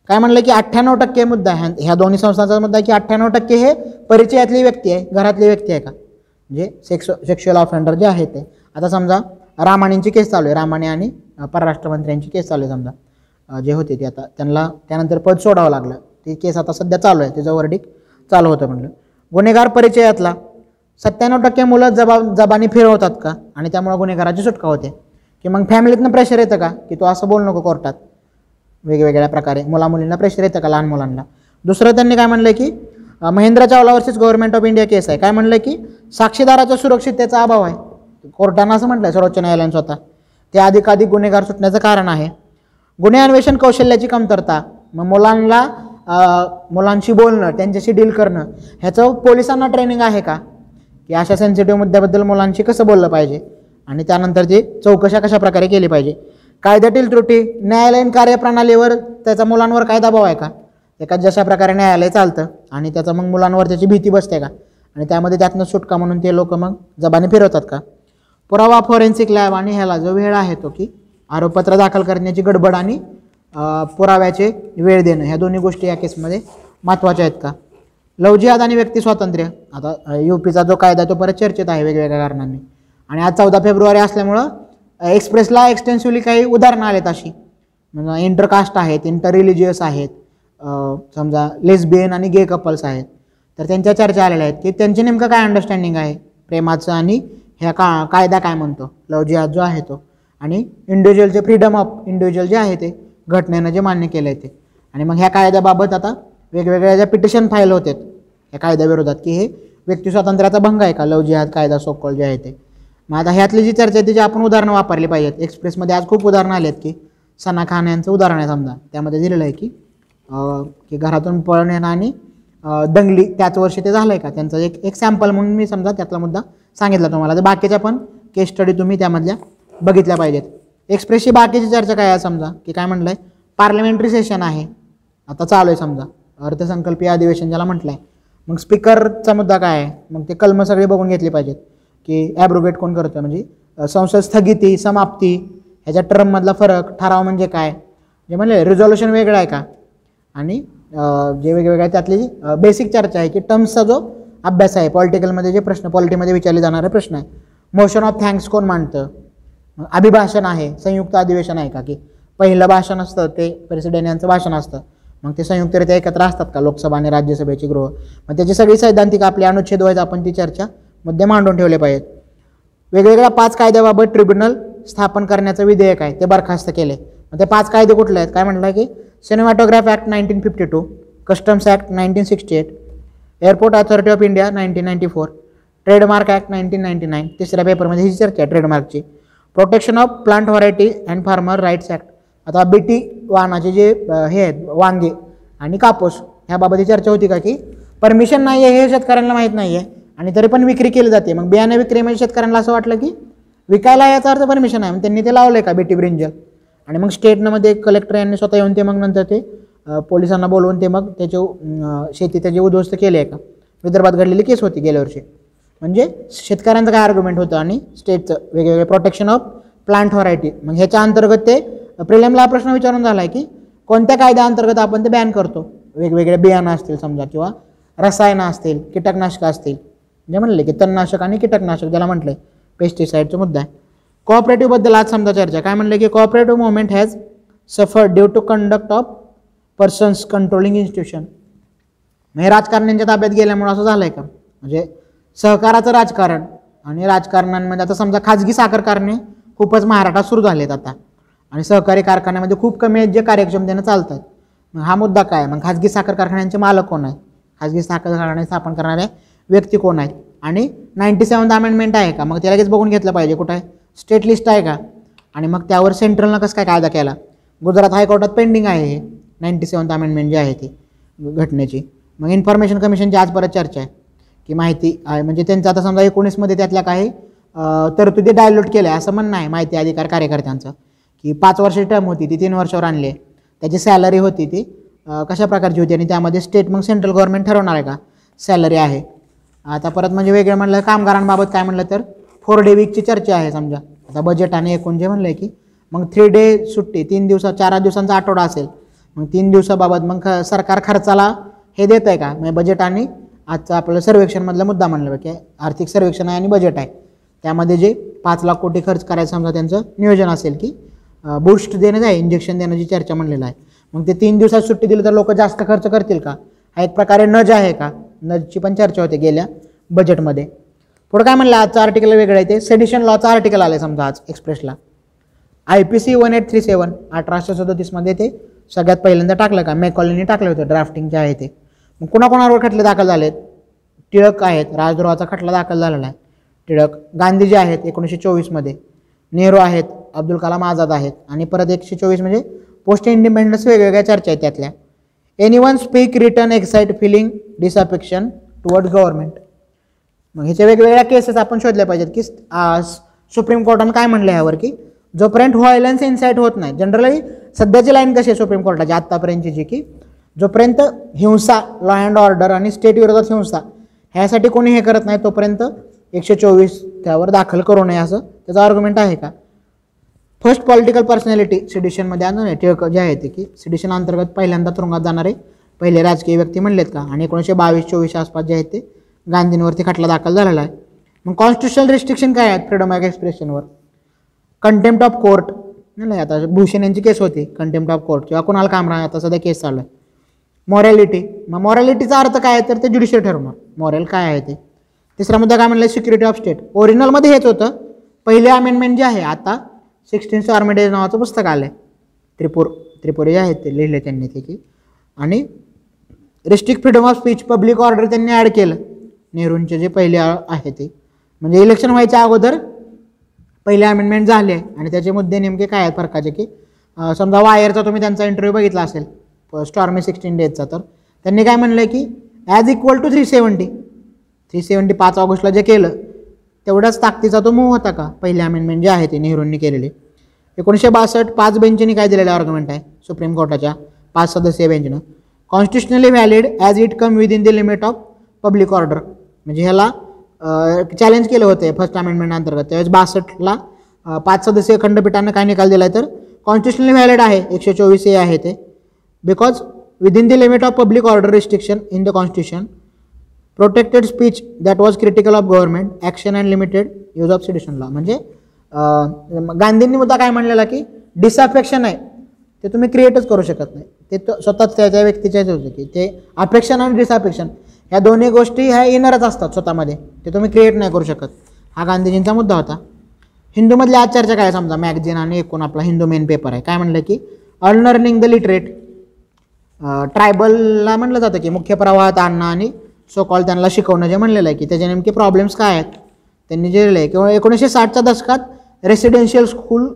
काय म्हणलं की अठ्ठ्याण्णव टक्के मुद्दा आहे. ह्या दोन्ही संस्थांचा मुद्दा आहे की अठ्ठ्याण्णव टक्के हे परिचयातली व्यक्ती आहे घरातली व्यक्ती आहे का? म्हणजे सेक्स सेक्शुअल ऑफेंडर जे आहे ते. आता समजा रामाणींची केस चालू आहे. रामाणे आणि परराष्ट्रमंत्र्यांची परराष्ट्र मंत्र्यांची केस चालू आहे समजा. जे होते ते आता त्यांना त्यानंतर पद सोडावं लागलं. ते केस आता सध्या चालू आहे. त्याचं वर्डिक चालू होतं म्हणलं. गुन्हेगार परिचयातला. सत्त्याण्णव टक्के मुलं जबाब जबानी फिरवतात का? आणि त्यामुळे गुन्हेगाराची सुटका होते. की मग फॅमिलीतनं प्रेशर येतं का? की तू असं बोल नको कोर्टात? वेगवेगळ्या प्रकारे. मुलामुलींना प्रेशर येतं का? लहान मुलांना. दुसरं त्यांनी काय म्हणलं की Mahendra Chawla versus government of India case आहे. काय म्हणलं की साक्षीदाराच्या सुरक्षिततेचा अभाव आहे. कोर्टानं असं म्हटलं आहे सर्वोच्च न्यायालयाने स्वतः. ते अधिकाधिक गुन्हेगार सुटण्याचं कारण आहे. गुन्हे अन्वेषण कौशल्याची कमतरता मग मुलांना मुलांशी बोलणं त्यांच्याशी डील करणं ह्याचं पोलिसांना ट्रेनिंग आहे का? की अशा सेन्सिटिव्ह मुद्द्याबद्दल मुलांशी कसं बोललं पाहिजे? आणि त्यानंतर ते चौकशा कशा प्रकारे केली पाहिजे? कायद्यातील त्रुटी न्यायालयीन कार्यप्रणालीवर त्याचा मुलांवर काय दबाव आहे का? एका जशा प्रकारे न्यायालय चालतं आणि त्याचा मग मुलांवर त्याची भीती बसते का? आणि त्यामध्ये त्यातनं सुटका म्हणून ते लोक मग जबाने फिरवतात का? पुरावा फॉरेन्सिक लॅब आणि ह्याला जो वेळ आहे तो की आरोपपत्र दाखल करण्याची गडबड आणि पुराव्याचे वेळ देणं ह्या दोन्ही गोष्टी या केसमध्ये महत्त्वाच्या आहेत का? लवजिहाद आणि व्यक्ती स्वातंत्र्य. आता यू पीचा जो कायदा आहे तो परत चर्चेत आहे वेगवेगळ्या कारणांनी. आणि आज चौदा फेब्रुवारी असल्यामुळं एक्सप्रेसला एक्सटेन्सिव्हली काही उदाहरणं आलेत अशी. म्हणजे इंटरकास्ट आहेत इंटर रिलिजियस आहेत समजा लेस्बियन आणि गे कपल्स आहेत. तर त्यांच्या चर्चा आलेल्या आहेत की त्यांची नेमकं काय अंडरस्टँडिंग आहे? प्रेमाचं आणि ह्या का कायदा काय म्हणतो? लव जिहाद जो आहे तो. आणि इंडिव्हिज्युअलचे फ्रीडम ऑफ इंडिव्हिज्युअल जे आहे ते घटनेनं जे मान्य केलं आहे ते. आणि मग ह्या कायद्याबाबत आता वेगवेगळ्या ज्या पिटिशन फाईल होतात या कायद्याविरोधात की हे व्यक्ती स्वातंत्र्याचा भंग आहे का? लव जिहाद कायदा सोकॉल जे आहे ते. मग आता ह्यातली जी चर्चा आहे तिची आपण उदाहरणं वापरली पाहिजेत. एक्सप्रेसमध्ये आज खूप उदाहरणं आली आहेत की सना खान यांचं उदाहरण आहे समजा. त्यामध्ये दिलेलं आहे की की घरातून पळण येणं आणि दंगली त्याच वर्षी ते झालं आहे का? त्यांचं एक एक सॅम्पल म्हणून मी समजा त्यातला मुद्दा सांगितला तुम्हाला. तर बाकीच्या पण केस स्टडी तुम्ही त्यामधल्या बघितल्या पाहिजेत. एक्सप्रेसची बाकीची चर्चा काय आहे समजा? की काय म्हटलं आहे पार्लमेंटरी सेशन आहे. आता चालू आहे समजा. अर्थसंकल्पीय अधिवेशन ज्याला म्हटलं आहे मग स्पीकरचा मुद्दा काय आहे? मग ते कलमं सगळे बघून घेतली पाहिजेत. की ॲब्रोगेट कोण करतो म्हणजे संसद स्थगिती समाप्ती ह्याच्या टर्ममधला फरक ठराव म्हणजे काय? जे म्हणले रिझॉल्युशन वेगळं आहे का? आणि जे वेगवेगळ्या त्यातली बेसिक चर्चा आहे की टर्म्सचा जो अभ्यास आहे पॉलिटिकलमध्ये जे प्रश्न पॉलिटीमध्ये विचारले जाणारे प्रश्न आहे. मोशन ऑफ थँक्स कोण मांडतं? मग अभिभाषण आहे संयुक्त अधिवेशन आहे का की? पहिलं भाषण असतं ते प्रेसिडेंट यांचं भाषण असतं. मग ते संयुक्तरित्या एकत्र असतात का? लोकसभा आणि राज्यसभेची गृह. मग त्याची सगळी सैद्धांतिक आपली अनुच्छेद व्हायचं आपण ती चर्चा मुद्दे मांडून ठेवले पाहिजेत. वेगवेगळ्या पाच कायद्याबाबत ट्रिब्युनल स्थापन करण्याचं विधेयक आहे ते बरखास्त केले. मग ते पाच कायदे कुठले आहेत? काय म्हटलं की? Cinematograph act nineteen fifty two customs act nineteen sixty eight airport authority of India nineteen ninety four trademark act nineteen ninety nine तिसऱ्या पेपरमध्ये ही चर्चा आहे ट्रेडमार्कची. Protection of plant variety and farmer rights act आता बीटी वाहनाचे जे हे आहेत वांगे आणि कापूस ह्याबाबत ही चर्चा होती का की परमिशन नाही आहे हे शेतकऱ्यांना माहीत नाही आहे आणि तरी पण विक्री केली जाते. मग बियाणे विक्री म्हणजे शेतकऱ्यांना असं वाटलं की विकायला याचा अर्थ परमिशन आहे. मग त्यांनी ते लावलं आहे का बीटी ब्रिंजल? आणि मग स्टेटनं मध्ये कलेक्टर यांनी स्वतः येऊन ते मग नंतर ते पोलिसांना बोलवून ते मग त्याचे शेती त्याचे उद्ध्वस्त केले आहे का? विदर्भात घडलेली केस होती गेल्या वर्षी. म्हणजे शेतकऱ्यांचं काय आर्ग्युमेंट होतं आणि स्टेटचं वेगवेगळे प्रोटेक्शन ऑफ प्लांट व्हरायटी मग ह्याच्या अंतर्गत ते प्रिलिमला हा प्रश्न विचारून झाला आहे की कोणत्या कायद्याअंतर्गत आपण ते बॅन करतो? वेगवेगळे बियाणं असतील समजा किंवा रसायनं असतील कीटकनाशकं असतील. जे म्हणले की तणनाशक आणि कीटकनाशक ज्याला म्हटलंय पेस्टिसाईडचा मुद्दा आहे. कॉपरेटिव्हबद्दल आज समजा चर्चा. काय म्हणलं की cooperative movement has suffer due to conduct of persons controlling institution हे राजकारण्यांच्या ताब्यात गेल्यामुळे असं झालं आहे का? म्हणजे सहकाराचं राजकारण. आणि राजकारणांमध्ये आता समजा खाजगी साखर कारणे खूपच महाराष्ट्रात सुरू झाले आहेत आता. आणि सहकारी कारखान्यामध्ये खूप कमी आहेत जे कार्यक्षमतेनं चालत आहेत मग हा मुद्दा काय? मग खाजगी साखर कारखान्यांचे मालक कोण आहेत? खाजगी साखर कारखाने स्थापन करणारे व्यक्ती कोण आहेत? आणि नाईन्टी सेवन्थ अमेंडमेंट आहे का? मग ते लगेच बघून घेतलं पाहिजे कुठं आहे? स्टेट लिस्ट आहे का? आणि मग त्यावर सेंट्रलनं कसं काय कायदा केला? गुजरात हायकोर्टात पेंडिंग आहे हे. नाईन्टी सेवन्थ अमेंडमेंट जी आहे ती घटनेची. मग इन्फॉर्मेशन कमिशनची आज परत चर्चा आहे. की माहिती आहे. म्हणजे त्यांचं आता समजा एकोणीसमध्ये त्यातल्या काही तरतुदी डायलोट केल्या असं म्हणणं आहे माहिती अधिकार कार्यकर्त्यांचं. की पाच वर्ष टर्म होती ती तीन वर्षावर आणली. आहे त्याची सॅलरी होती ती. कशा प्रकारची होती? आणि त्यामध्ये स्टेट मग सेंट्रल गव्हर्नमेंट ठरवणार आहे का? सॅलरी आहे. आता परत म्हणजे वेगळं म्हणलं कामगारांबाबत काय म्हणलं तर फोर डे वीकची चर्चा आहे समजा. आता बजेट आणि एकूण जे म्हणलं आहे की मग थ्री डे सुट्टी तीन दिवसा चार दिवसांचा आठवडा असेल. मग तीन दिवसाबाबत मग ख सरकार खर्चाला हे देत आहे का? म्हणजे बजेट आणि आजचा आपलं सर्वेक्षणमधला मुद्दा म्हणलं की आर्थिक सर्वेक्षण आहे आणि बजेट आहे. त्यामध्ये जे पाच लाख कोटी खर्च करायचं समजा त्यांचं नियोजन असेल की बूस्ट देणं आहे इंजेक्शन देण्याची चर्चा म्हणलेलं आहे. मग ते तीन दिवसात सुट्टी दिली तर लोक जास्त खर्च करतील का? हा एक प्रकारे नज आहे का? नजची पण चर्चा होते गेल्या बजेटमध्ये पुढं काय म्हणलं? आजचं आर्टिकल वेगळं आहे ते. सेडिशन लॉचं आर्टिकल आलं समजा आज एक्सप्रेसला I P C one eight three seven अठराशे सदतीसमध्ये ते सगळ्यात पहिल्यांदा टाकलं का? मॅकॉलनी टाकलं होतं ड्राफ्टिंग जे आहे ते. मग कुणाकोणावर खटले दाखल झालेत? टिळक आहेत. राजद्रोहाचा खटला दाखल झालेला आहे टिळक गांधीजी आहेत एकोणीसशे चोवीसमध्ये. नेहरू आहेत अब्दुल कलाम आझाद आहेत. आणि परत एकशे चोवीस म्हणजे पोस्ट इंडिपेंडन्स वेगवेगळ्या चर्चा आहेत त्यातल्या. Any one speak return excite feeling disaffection toward government मग ह्याच्या वेगवेगळ्या केसेस आपण शोधल्या पाहिजेत की सुप्रीम कोर्टानं काय म्हटलं ह्यावर की जोपर्यंत व्हायलन्स इन्साईट होत नाही जनरली सध्याची लाईन कशी आहे सुप्रीम कोर्टाची आत्तापर्यंतची जी की जोपर्यंत हिंसा लॉ अँड ऑर्डर आणि स्टेट विरोधात हिंसा ह्यासाठी कोणी हे करत नाही तोपर्यंत एकशे चोवीस त्यावर दाखल करू नये असं त्याचा आर्ग्युमेंट आहे का? फर्स्ट पॉलिटिकल पर्सनॅलिटी सिडिशनमध्ये आणून टिळक जे आहे ते की सिडिशन अंतर्गत पहिल्यांदा तुरुंगात जाणारे पहिले राजकीय व्यक्ती म्हणलेत का? आणि एकोणीसशे बावीस चोवीसच्या आसपास जे आहेत ते गांधींवरती खटला दाखल झालेला आहे. मग कॉन्स्टिट्युशनल रिस्ट्रिक्शन काय आहेत फ्रीडम ऑफ एक्सप्रेशनवर कंटेम्प्ट ऑफ कोर्ट नाही आता भूषण यांची केस होती. कंटेम्प्ट ऑफ कोर्ट किंवा कुणाला काम राहा आता सध्या केस चालू आहे. मॉरॅलिटी मग मॉरॅलिटीचा अर्थ काय आहे? तर ते ज्युडिशियल ठरवणार मॉरल काय आहे ते? तिसरा मुद्दा काय म्हणलं? सिक्युरिटी ऑफ स्टेट ओरिजिनलमध्ये हेच होतं. पहिले अमेंडमेंट जे आहे आता सिक्स्टीन आर्मेडेज नावाचं पुस्तक आलं आहे त्रिपुर त्रिपुरी जे आहेत ते लिहिले त्यांनी ते की. आणि restrict freedom of speech public order त्यांनी ॲड केलं. नेहरूंचे जे पहिले आहे ते. म्हणजे इलेक्शन व्हायच्या अगोदर पहिले अमेंडमेंट झाले. आणि त्याचे मुद्दे नेमके काय आहेत फरकाचे की समजा वायरचा तुम्ही त्यांचा इंटरव्ह्यू बघितला असेल. स्टॉर्मी सिक्स्टीन डेजचा. तर त्यांनी काय म्हणलं की as equal to three seventy three seventy पाच ऑगस्टला जे केलं तेवढ्याच ताकदीचा तो मूव होता का? पहिले अमेंडमेंट जे आहे ते नेहरूंनी केलेले. एकोणीसशे बासष्ट पाच बेंचने काय दिलेलं आर्ग्युमेंट आहे? सुप्रीम कोर्टाच्या पाच सदस्यीय बेंचनं constitutionally valid as it come within the limit of public order म्हणजे ह्याला चॅलेंज केलं होतं फर्स्ट अमेंडमेंट अंतर्गत. त्यावेळेस बासष्टला पाच सदस्यीय खंडपीठानं काय निकाल दिला आहे तर कॉन्स्टिट्युशनली व्हॅलिड आहे. एकशे चोवीस ए आहे ते. Because within the limit of public order restriction in the constitution protected speech that was critical of government action and limited use of sedition law म्हणजे अं, गांधींनी मुद्दा काय म्हणलेला की डिसअफेक्शन आहे. ते तुम्ही क्रिएटच करू शकत नाही. ते तो स्वतःच त्या त्या व्यक्तीच्याच होते की ते अफेक्शन आणि डिसअफेक्शन ह्या दोन्ही गोष्टी ह्या इनरच असतात स्वतःमध्ये. ते तुम्ही क्रिएट नाही करू शकत. हा गांधीजींचा मुद्दा होता. हिंदूमधली आज चर्चा काय समजा? मॅगझिन आणि एकूण आपला हिंदू मेन पेपर आहे. काय म्हणलं की अनलर्निंग द लिटरेट ट्रायबलला म्हटलं जातं की मुख्य प्रवाहात आणणं आणि सो कॉल त्यांना शिकवणं जे म्हणलेलं आहे की त्याचे नेमके प्रॉब्लेम्स काय आहेत त्यांनी जे लिहिले आहे किंवा एकोणीसशे साठच्या दशकात रेसिडेन्शियल स्कूल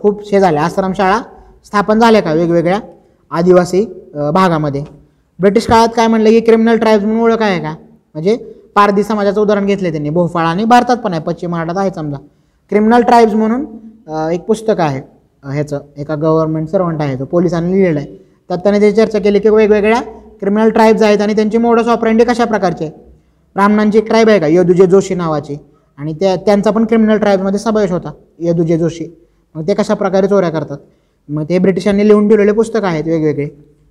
खूप हे झाले. आश्रमशाळा स्थापन झाल्या का वेगवेगळ्या आदिवासी भागामध्ये? ब्रिटिश काळात काय म्हणलं की क्रिमिनल ट्राईब्स म्हणून ओळख आहे का? म्हणजे पारधी समाजाचं उदाहरण घेतलं त्यांनी. भोपाळ आणि भारतात पण आहे. पश्चिम महाराष्ट्रात आहे समजा. क्रिमिनल ट्राईब्स म्हणून एक पुस्तक आहे. ह्याचं एका गव्हर्नमेंट सर्वंट आहे तो. पोलिसांनी लिहिलेलं आहे. त्यात त्याने त्याची चर्चा केली की वेगवेगळ्या क्रिमिनल ट्राईब्स आहेत आणि त्यांची मोडस ऑपरेंडी कशा प्रकारचे आहे? ब्राह्मणांची एक ट्राईब आहे का? यदुजे जोशी नावाची. आणि त्या त्यांचा पण क्रिमिनल ट्राईबमध्ये समावेश होता यदुजे जोशी. मग ते कशा प्रकारे चोऱ्या करतात? मग ते ब्रिटिशांनी लिहून ठेवलेले पुस्तकं आहेत वेगवेगळे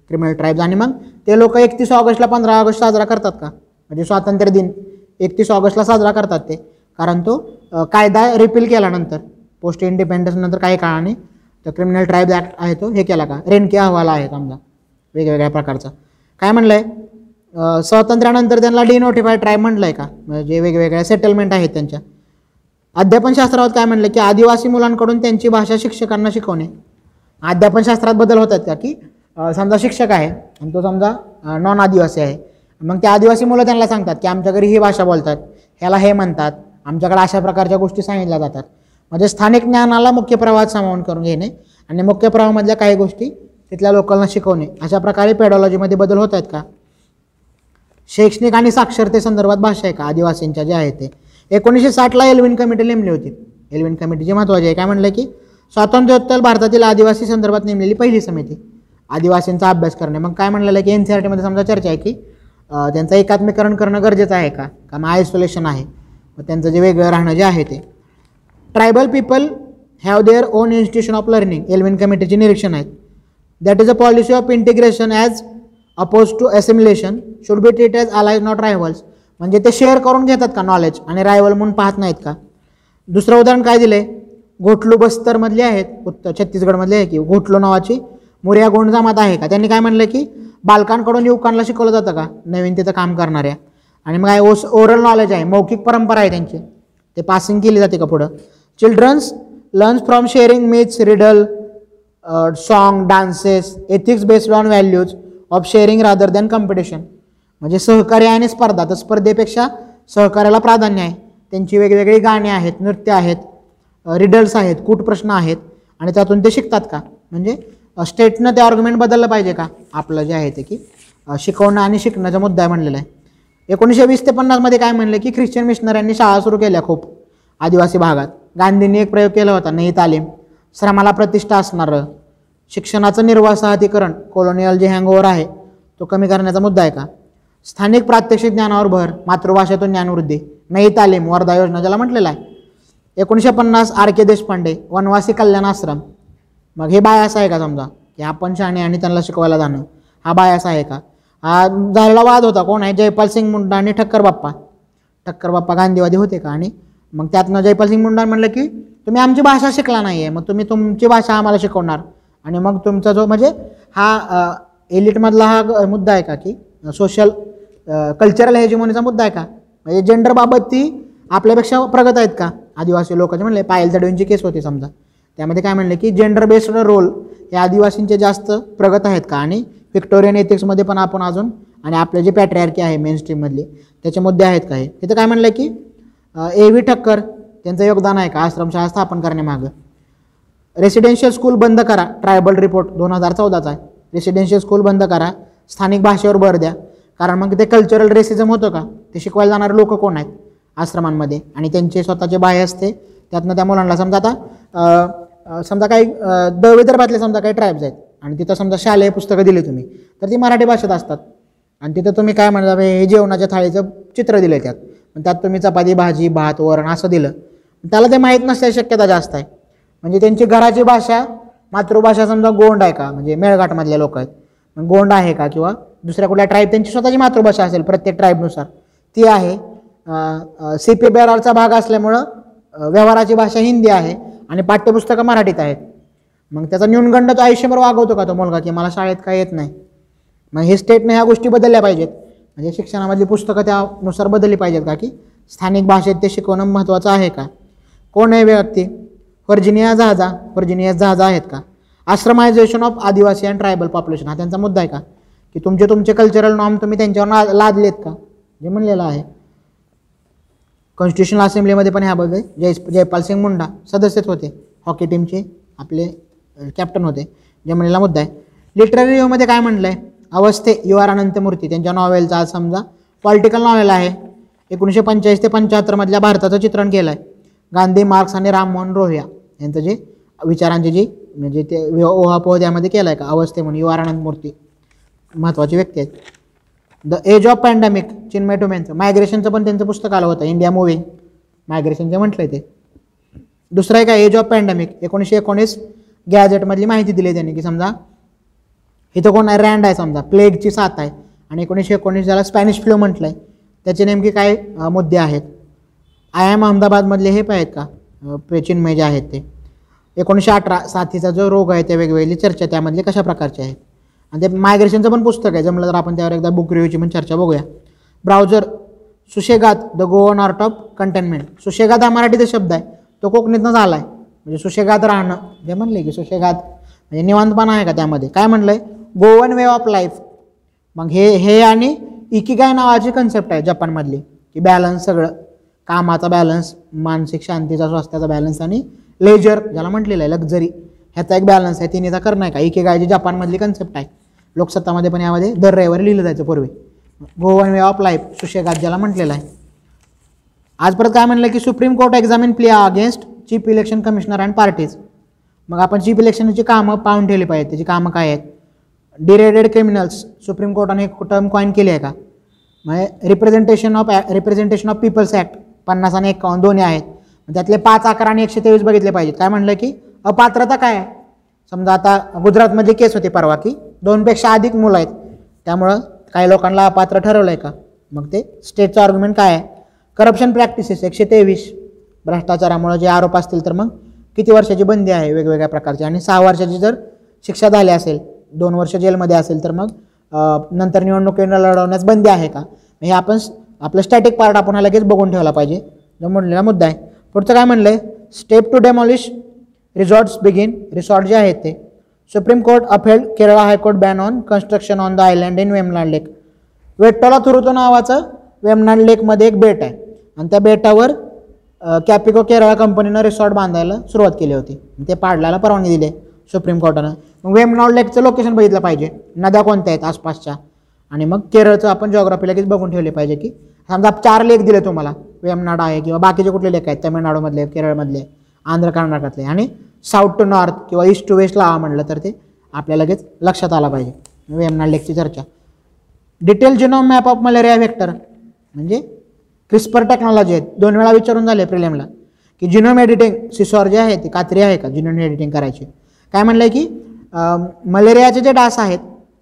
क्रिमिनल ट्राईब्स आणि मग ते लोक एकतीस ऑगस्टला पंधरा ऑगस्ट साजरा करतात का? म्हणजे स्वातंत्र्य दिन एकतीस ऑगस्टला साजरा करतात ते. कारण तो कायदा रिपील केल्यानंतर पोस्ट इंडिपेंडन्स नंतर काही काळाने तर क्रिमिनल ट्राईब ॲक्ट आहे तो. हे केला का? रेणके अहवाल आहे समजा वेगवेगळ्या प्रकारचा. काय म्हणलं आहे स्वातंत्र्यानंतर त्यांना डिनोटिफाईड ट्राईब म्हटलं आहे का? म्हणजे वेगवेगळ्या सेटलमेंट आहेत त्यांच्या. अध्यापनशास्त्रावर काय म्हणलं की आदिवासी मुलांकडून त्यांची भाषा शिक्षकांना शिकवणे. अध्यापनशास्त्रात बदल होतात का? की समजा शिक्षक आहे आणि तो समजा नॉन आदिवासी आहे. मग त्या आदिवासी मुलं त्यांना सांगतात की आमच्या घरी ही भाषा बोलतात. ह्याला हे म्हणतात. आमच्याकडे अशा प्रकारच्या गोष्टी सांगितल्या जातात. म्हणजे स्थानिक ज्ञानाला मुख्य प्रवाहात सामावून करून घेणे आणि मुख्य प्रवाहामधल्या काही गोष्टी तिथल्या लोकांना शिकवणे. अशा प्रकारे पेडॉलॉजीमध्ये बदल होत आहेत का? शैक्षणिक आणि साक्षरते संदर्भात भाषा आहे का? आदिवासींच्या जे आहे ते. एकोणीसशे साठला एल्विन कमिटी नेमली होती. एल्विन कमिटीची महत्त्वाची आहे. काय म्हणलं की स्वातंत्र्योत्तर भारतातील आदिवासी संदर्भात नेमलेली पहिली समिती. आदिवासींचा अभ्यास करणे. मग काय म्हणलेलं आहे की एन सी आर टीमध्ये समजा चर्चा आहे की त्यांचं एकात्मीकरण करणं गरजेचं आहे का? कारण आयसोलेशन आहे. मग त्यांचं जे वेगळं राहणं जे आहे ते. Tribal people have their own institution of learning Elwin कमिटीचे निरीक्षण आहेत. That is a policy of integration as oppose to assimilation should be treat as allies not rivals म्हणजे ते शेअर करून घेतात का नॉलेज आणि रायवल म्हणून पाहत नाहीत का? दुसरं उदाहरण काय दिले घोटलू बस्तरमधले आहेत उत्तर छत्तीसगडमधले आहे की घोटलो नावाची मुरिया गोंड जमात आहे का? त्यांनी काय म्हणलं की बालकांकडून युवकांना शिकवलं जातं का? नवीन तिथं काम करणाऱ्या. आणि मग काय ओस ओरल नॉलेज आहे मौखिक परंपरा आहे त्यांची. ते पासिंग केली जाते का पुढं? Children's learns from sharing myths riddle song dances ethics based on values of sharing rather than competition म्हणजे सहकार्य आणि स्पर्धा तर स्पर्धेपेक्षा सहकार्याला प्राधान्य आहे. त्यांची वेगवेगळी गाणी आहेत नृत्य आहेत रिडल्स आहेत कूट प्रश्न आहेत. आणि त्यातून ते शिकतात का? म्हणजे स्टेटनं ते ऑर्ग्युमेंट बदललं पाहिजे का? आपलं जे आहे ते की शिकवणं आणि शिकण्याचा मुद्दा आहे म्हणलेला आहे. एकोणीसशे वीस ते पन्नासमध्ये काय म्हणलं की ख्रिश्चन मिशनऱ्यांनी शाळा सुरू केल्या खूप आदिवासी भागात. गांधींनी एक प्रयोग केला होता नई तालीम. श्रमाला प्रतिष्ठा असणारं. शिक्षणाचं निर्वासाहतीकरण कोलोनियल जे हँगओव्हर आहे तो कमी करण्याचा मुद्दा आहे का? स्थानिक प्रात्यक्षिक ज्ञानावर भर मातृभाषेतून ज्ञानवृद्धी. नई तालीम वर्धा योजना ज्याला म्हटलेलं आहे. एकोणीसशे पन्नास आर के देशपांडे वनवासी कल्याण आश्रम. मग हे बायास आहे का समजा? की आपण शाणे आणि त्यांना शिकवायला जाणं. हा बायास आहे का? हा झालेला वाद होता. कोण आहे? जयपाल सिंग मुंडा आणि ठक्कर बाप्पा. ठक्कर बाप्पा गांधीवादी होते का? आणि मग त्यातनं जयपाल सिंग मुंडा म्हणलं की तुम्ही आमची भाषा शिकला नाही आहे मग तुम्ही तुमची भाषा आम्हाला शिकवणार. आणि मग तुमचा जो म्हणजे हा एलिटमधला हा मुद्दा आहे का की सोशल कल्चरल हेजिमोनीचा मुद्दा आहे का? म्हणजे जेंडरबाबत ती आपल्यापेक्षा प्रगत आहेत का? आदिवासी लोकांचे म्हणले पायल तडवींची केस होती समजा. त्यामध्ये काय म्हणले की जेंडर बेस्ड रोल हे आदिवासींचे जास्त प्रगत आहेत का? आणि व्हिक्टोरियन एथिक्समध्ये पण आपण अजून आणि आपले जे पॅट्रियार्की आहे मेन स्ट्रीममधले त्याचे मुद्दे आहेत का हे? तिथं काय म्हणलं की ए व्ही ठक्कर त्यांचं योगदान आहे का? आश्रमशाळा स्थापन करण्यामागं. रेसिडेन्शियल स्कूल बंद करा. ट्रायबल रिपोर्ट दोन हजार चौदाचा आहे. रेसिडेन्शियल स्कूल बंद करा. स्थानिक भाषेवर भर द्या. कारण मग ते कल्चरल रेसिझम होतं का? ते शिकवायला जाणारे लोक कोण आहेत? आश्रमांमध्ये. आणि त्यांचे स्वतःचे बाय असते. त्यातनं त्या मुलांना समजा आता समजा काही द विदर्भातले समजा काही ट्राईब्स आहेत. आणि तिथं समजा शालेय पुस्तकं दिली तुम्ही. तर ती मराठी भाषेत असतात. आणि तिथं तुम्ही काय म्हणता हे जेवणाच्या थाळीचं चित्र दिलं त्यात. त्यात तुम्ही चपाती भाजी भात वरण असं दिलं. त्याला ते माहीत नसल्याची शक्यता जास्त आहे. म्हणजे त्यांची घराची भाषा मातृभाषा समजा गोंड आहे का? म्हणजे मेळघाटमधले लोक आहेत. मग गोंड आहे का? किंवा दुसऱ्या कुठल्या ट्राईब त्यांची स्वतःची मातृभाषा असेल प्रत्येक ट्राईबनुसार ती आहे. सी पी बेरारचा भाग असल्यामुळं व्यवहाराची भाषा हिंदी आहे आणि पाठ्यपुस्तकं मराठीत आहेत. मग त्याचा न्यूनगंड तो आयुष्यभर वागवतो का तो मुलगा? की मला शाळेत काय येत नाही. मग हे स्टेटने ह्या गोष्टी बदलल्या पाहिजेत. म्हणजे शिक्षणामधली पुस्तकं त्यानुसार बदलली पाहिजेत का? की स्थानिक भाषेत ते शिकवणं महत्त्वाचं आहे का? कोण आहे व्यक्ती? व्हर्जिनिया जहाजा व्हर्जिनिया जहाजा आहेत का? Ashramization of Adivasi and tribal population हा त्यांचा मुद्दा आहे का? की तुमचे तुमचे कल्चरल नॉर्म तुम्ही त्यांच्यावर ला लादलेत का? जे म्हणलेलं आहे. कॉन्स्टिट्युशनल असेंब्लीमध्ये पण ह्याबद्दल जय जयपाल सिंग मुंडा सदस्यच होते. हॉकी टीमचे आपले कॅप्टन होते. जे म्हणलेला मुद्दा आहे. लिटररी व्ह्यूमध्ये काय म्हटलं आहे अवस्थे यू आर अनंतमूर्ती त्यांच्या नॉवेलचा आज समजा पॉलिटिकल नॉवेल आहे. एकोणीसशे पंचेचाळीस ते पंच्याहत्तरमधल्या भारताचं चित्रण केलं आहे गांधी मार्क्स आणि राममोहन रोहिया यांचं जे विचारांची जी म्हणजे ते ओहापोह त्यामध्ये केलं आहे का? अवस्थे म्हणून यू आर अनंतमूर्ती महत्त्वाची व्यक्ती आहेत. The age of pandemic Chinmay टोमेंचं मायग्रेशनचं पण त्यांचं पुस्तक आलं होतं इंडिया मुव्हिंग मायग्रेशनचे म्हटलंय ते. दुसरं आहे का एज ऑफ पॅन्डेमिक एकोणीसशे एकोणीस गॅजेटमधली माहिती दिली आहे त्यांनी की समजा इथं कोण आहे? रँड आहे समजा. प्लेगची साथ आहे. आणि एकोणीसशे एकोणीस ज्याला स्पॅनिश फ्लू म्हटलं आहे त्याचे नेमके काय मुद्दे आहेत? आय एम अहमदाबादमधले हे पण आहेत का? अं, जे आहेत ते. एकोणीसशे अठरा साथीचा जो रोग आहे त्या वेगवेगळी चर्चा त्यामधले कशा प्रकारचे आहेत? आणि ते मायग्रेशनचं पण पुस्तक आहे. जमलं तर आपण त्यावर एकदा बुक रिव्ह्यूची पण चर्चा बघूया. Browser susegad the Goan art of contentment susegad हा मराठीचा शब्द आहे. तो कोकणीतनं झाला आहे म्हणजे सुशेगात राहणं. जे म्हणले की सुशेगात म्हणजे निवांतपणा आहे का त्यामध्ये? काय म्हणलं आहे गोवन वे ऑफ लाईफ मग हे हे आणि इकिगाय नावाची कन्सेप्ट आहे जपानमधली की बॅलन्स सगळं. कामाचा बॅलन्स मानसिक शांतीचा स्वास्थ्याचा बॅलन्स आणि लेजर ज्याला म्हटलेलं आहे लक्झरी ह्याचा एक बॅलन्स आहे तिन्हीचा करणं आहे का? इकिगाय जी जपानमधली कन्सेप्ट आहे. लोकसत्तामध्ये पण यामध्ये दर रविवारी लिहिलं जायचं पूर्वी. Goan way of life susegad ज्याला म्हटलेलं आहे. आज परत काय म्हणलं की supreme court examine plea against chief election commissioner and parties मग आपण चीफ इलेक्शनची कामं पाहून ठेवली पाहिजे त्याची कामं काय आहेत? डिरेडेड क्रिमिनल्स सुप्रीम कोर्टाने एक टर्म कॉईन केली आहे का? म्हणजे representation of representation of people's act पन्नास आणि एकावन्न दोन्ही आहेत. मग त्यातले पाच अकरा आणि एकशे तेवीस बघितले पाहिजेत. काय म्हणलं की अपात्रता काय आहे? समजा आता गुजरातमध्ये केस होती परवा की दोनपेक्षा अधिक मुलं आहेत. त्यामुळं काही लोकांना अपात्र ठरवलं आहे का? मग ते स्टेटचं आर्ग्युमेंट काय आहे? करप्शन प्रॅक्टिसेस एकशे तेवीस. भ्रष्टाचारामुळे जे आरोप असतील तर मग किती वर्षाची बंदी आहे? वेगवेगळ्या प्रकारची. आणि सहा वर्षाची जर शिक्षा झाली असेल दोन वर्ष जेलमध्ये असेल तर मग नंतर निवडणुकीला लढवण्यास बंदी आहे का? हे आपण आपलं स्टॅटिक पार्ट आपण हा लगेच बघून ठेवला पाहिजे. जो म्हणलेला मुद्दा आहे. पुढचं काय म्हणलं आहे step to demolish resorts begin resort जे आहेत ते. Supreme court upheld Kerala high court ban on construction on the island in Vembanad lake वेट्टोला थुरुतो नावाचं वेमनाड लेकमध्ये एक बेट आहे. आणि त्या बेटावर कॅपिको केरळा कंपनीनं रिसॉर्ट बांधायला सुरुवात केली होती. ते पाडल्याला परवानगी दिली आहे. सुप्रीम कोर्टानं. मग वेमनाड लेकचं लोकेशन बघितलं पाहिजे. नद्या कोणत्या आहेत आसपासच्या? आणि मग केरळचं आपण जॉग्राफी लगेच बघून ठेवले पाहिजे की समजा चार लेख दिले तुम्हाला. वेमनाड आहे किंवा बाकीचे कुठले लेख आहेत? तमिळनाडूमधले केरळमधले आंध्र कर्नाटकातले. आणि साऊथ टू नॉर्थ किंवा ईस्ट टू वेस्ट लावा म्हणलं तर ते आपल्या लगेच लक्षात आलं पाहिजे. वेमनाड लेकची चर्चा. Detail genome map of malaria vector म्हणजे क्रिस्पर टेक्नॉलॉजी आहेत. दोन वेळा विचारून झाले प्रिलेमला. की जिनोम एडिटिंग सिसॉर जे आहे ती कात्री आहे का? जिनोम एडिटिंग करायची. काय म्हणलं आहे की मलेरियाचे जे डास आहेत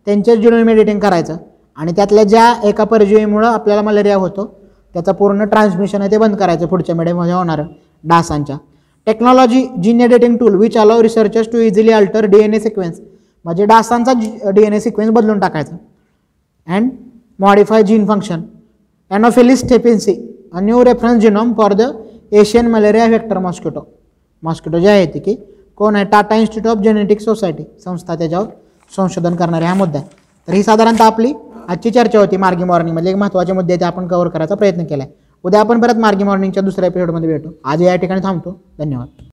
त्यांचे जिनोम एडिटिंग करायचं. आणि त्यातल्या ज्या एका परजीवीमुळं आपल्याला मलेरिया होतो त्याचं पूर्ण ट्रान्समिशन आहे ते बंद करायचं पुढच्या मिडियमध्ये होणारं डासांच्या. Technology gene editing tool which allow researchers to easily alter D N A sequence म्हणजे डासांचा डी एन ए सिक्वेन्स बदलून टाकायचा. And modify gene function Anopheles stephensi a new reference genome for the Asian malaria vector mosquito mosquito जे आहे ती की कोण आहे? Tata institute of genetic society संस्था त्याच्यावर संशोधन करणारे हा मुद्दा आहे तर ही साधारणतः आपली आजची चर्चा होती मार्गी मॉर्निंगमध्ये एक महत्त्वाचे मुद्दे ते आपण कव्हर करायचा प्रयत्न केला आहे उद्या आपण परत मार्गी मॉर्निंगच्या दुसऱ्या एपिसोडमध्ये भेटू. आज या ठिकाणी थांबतो. धन्यवाद.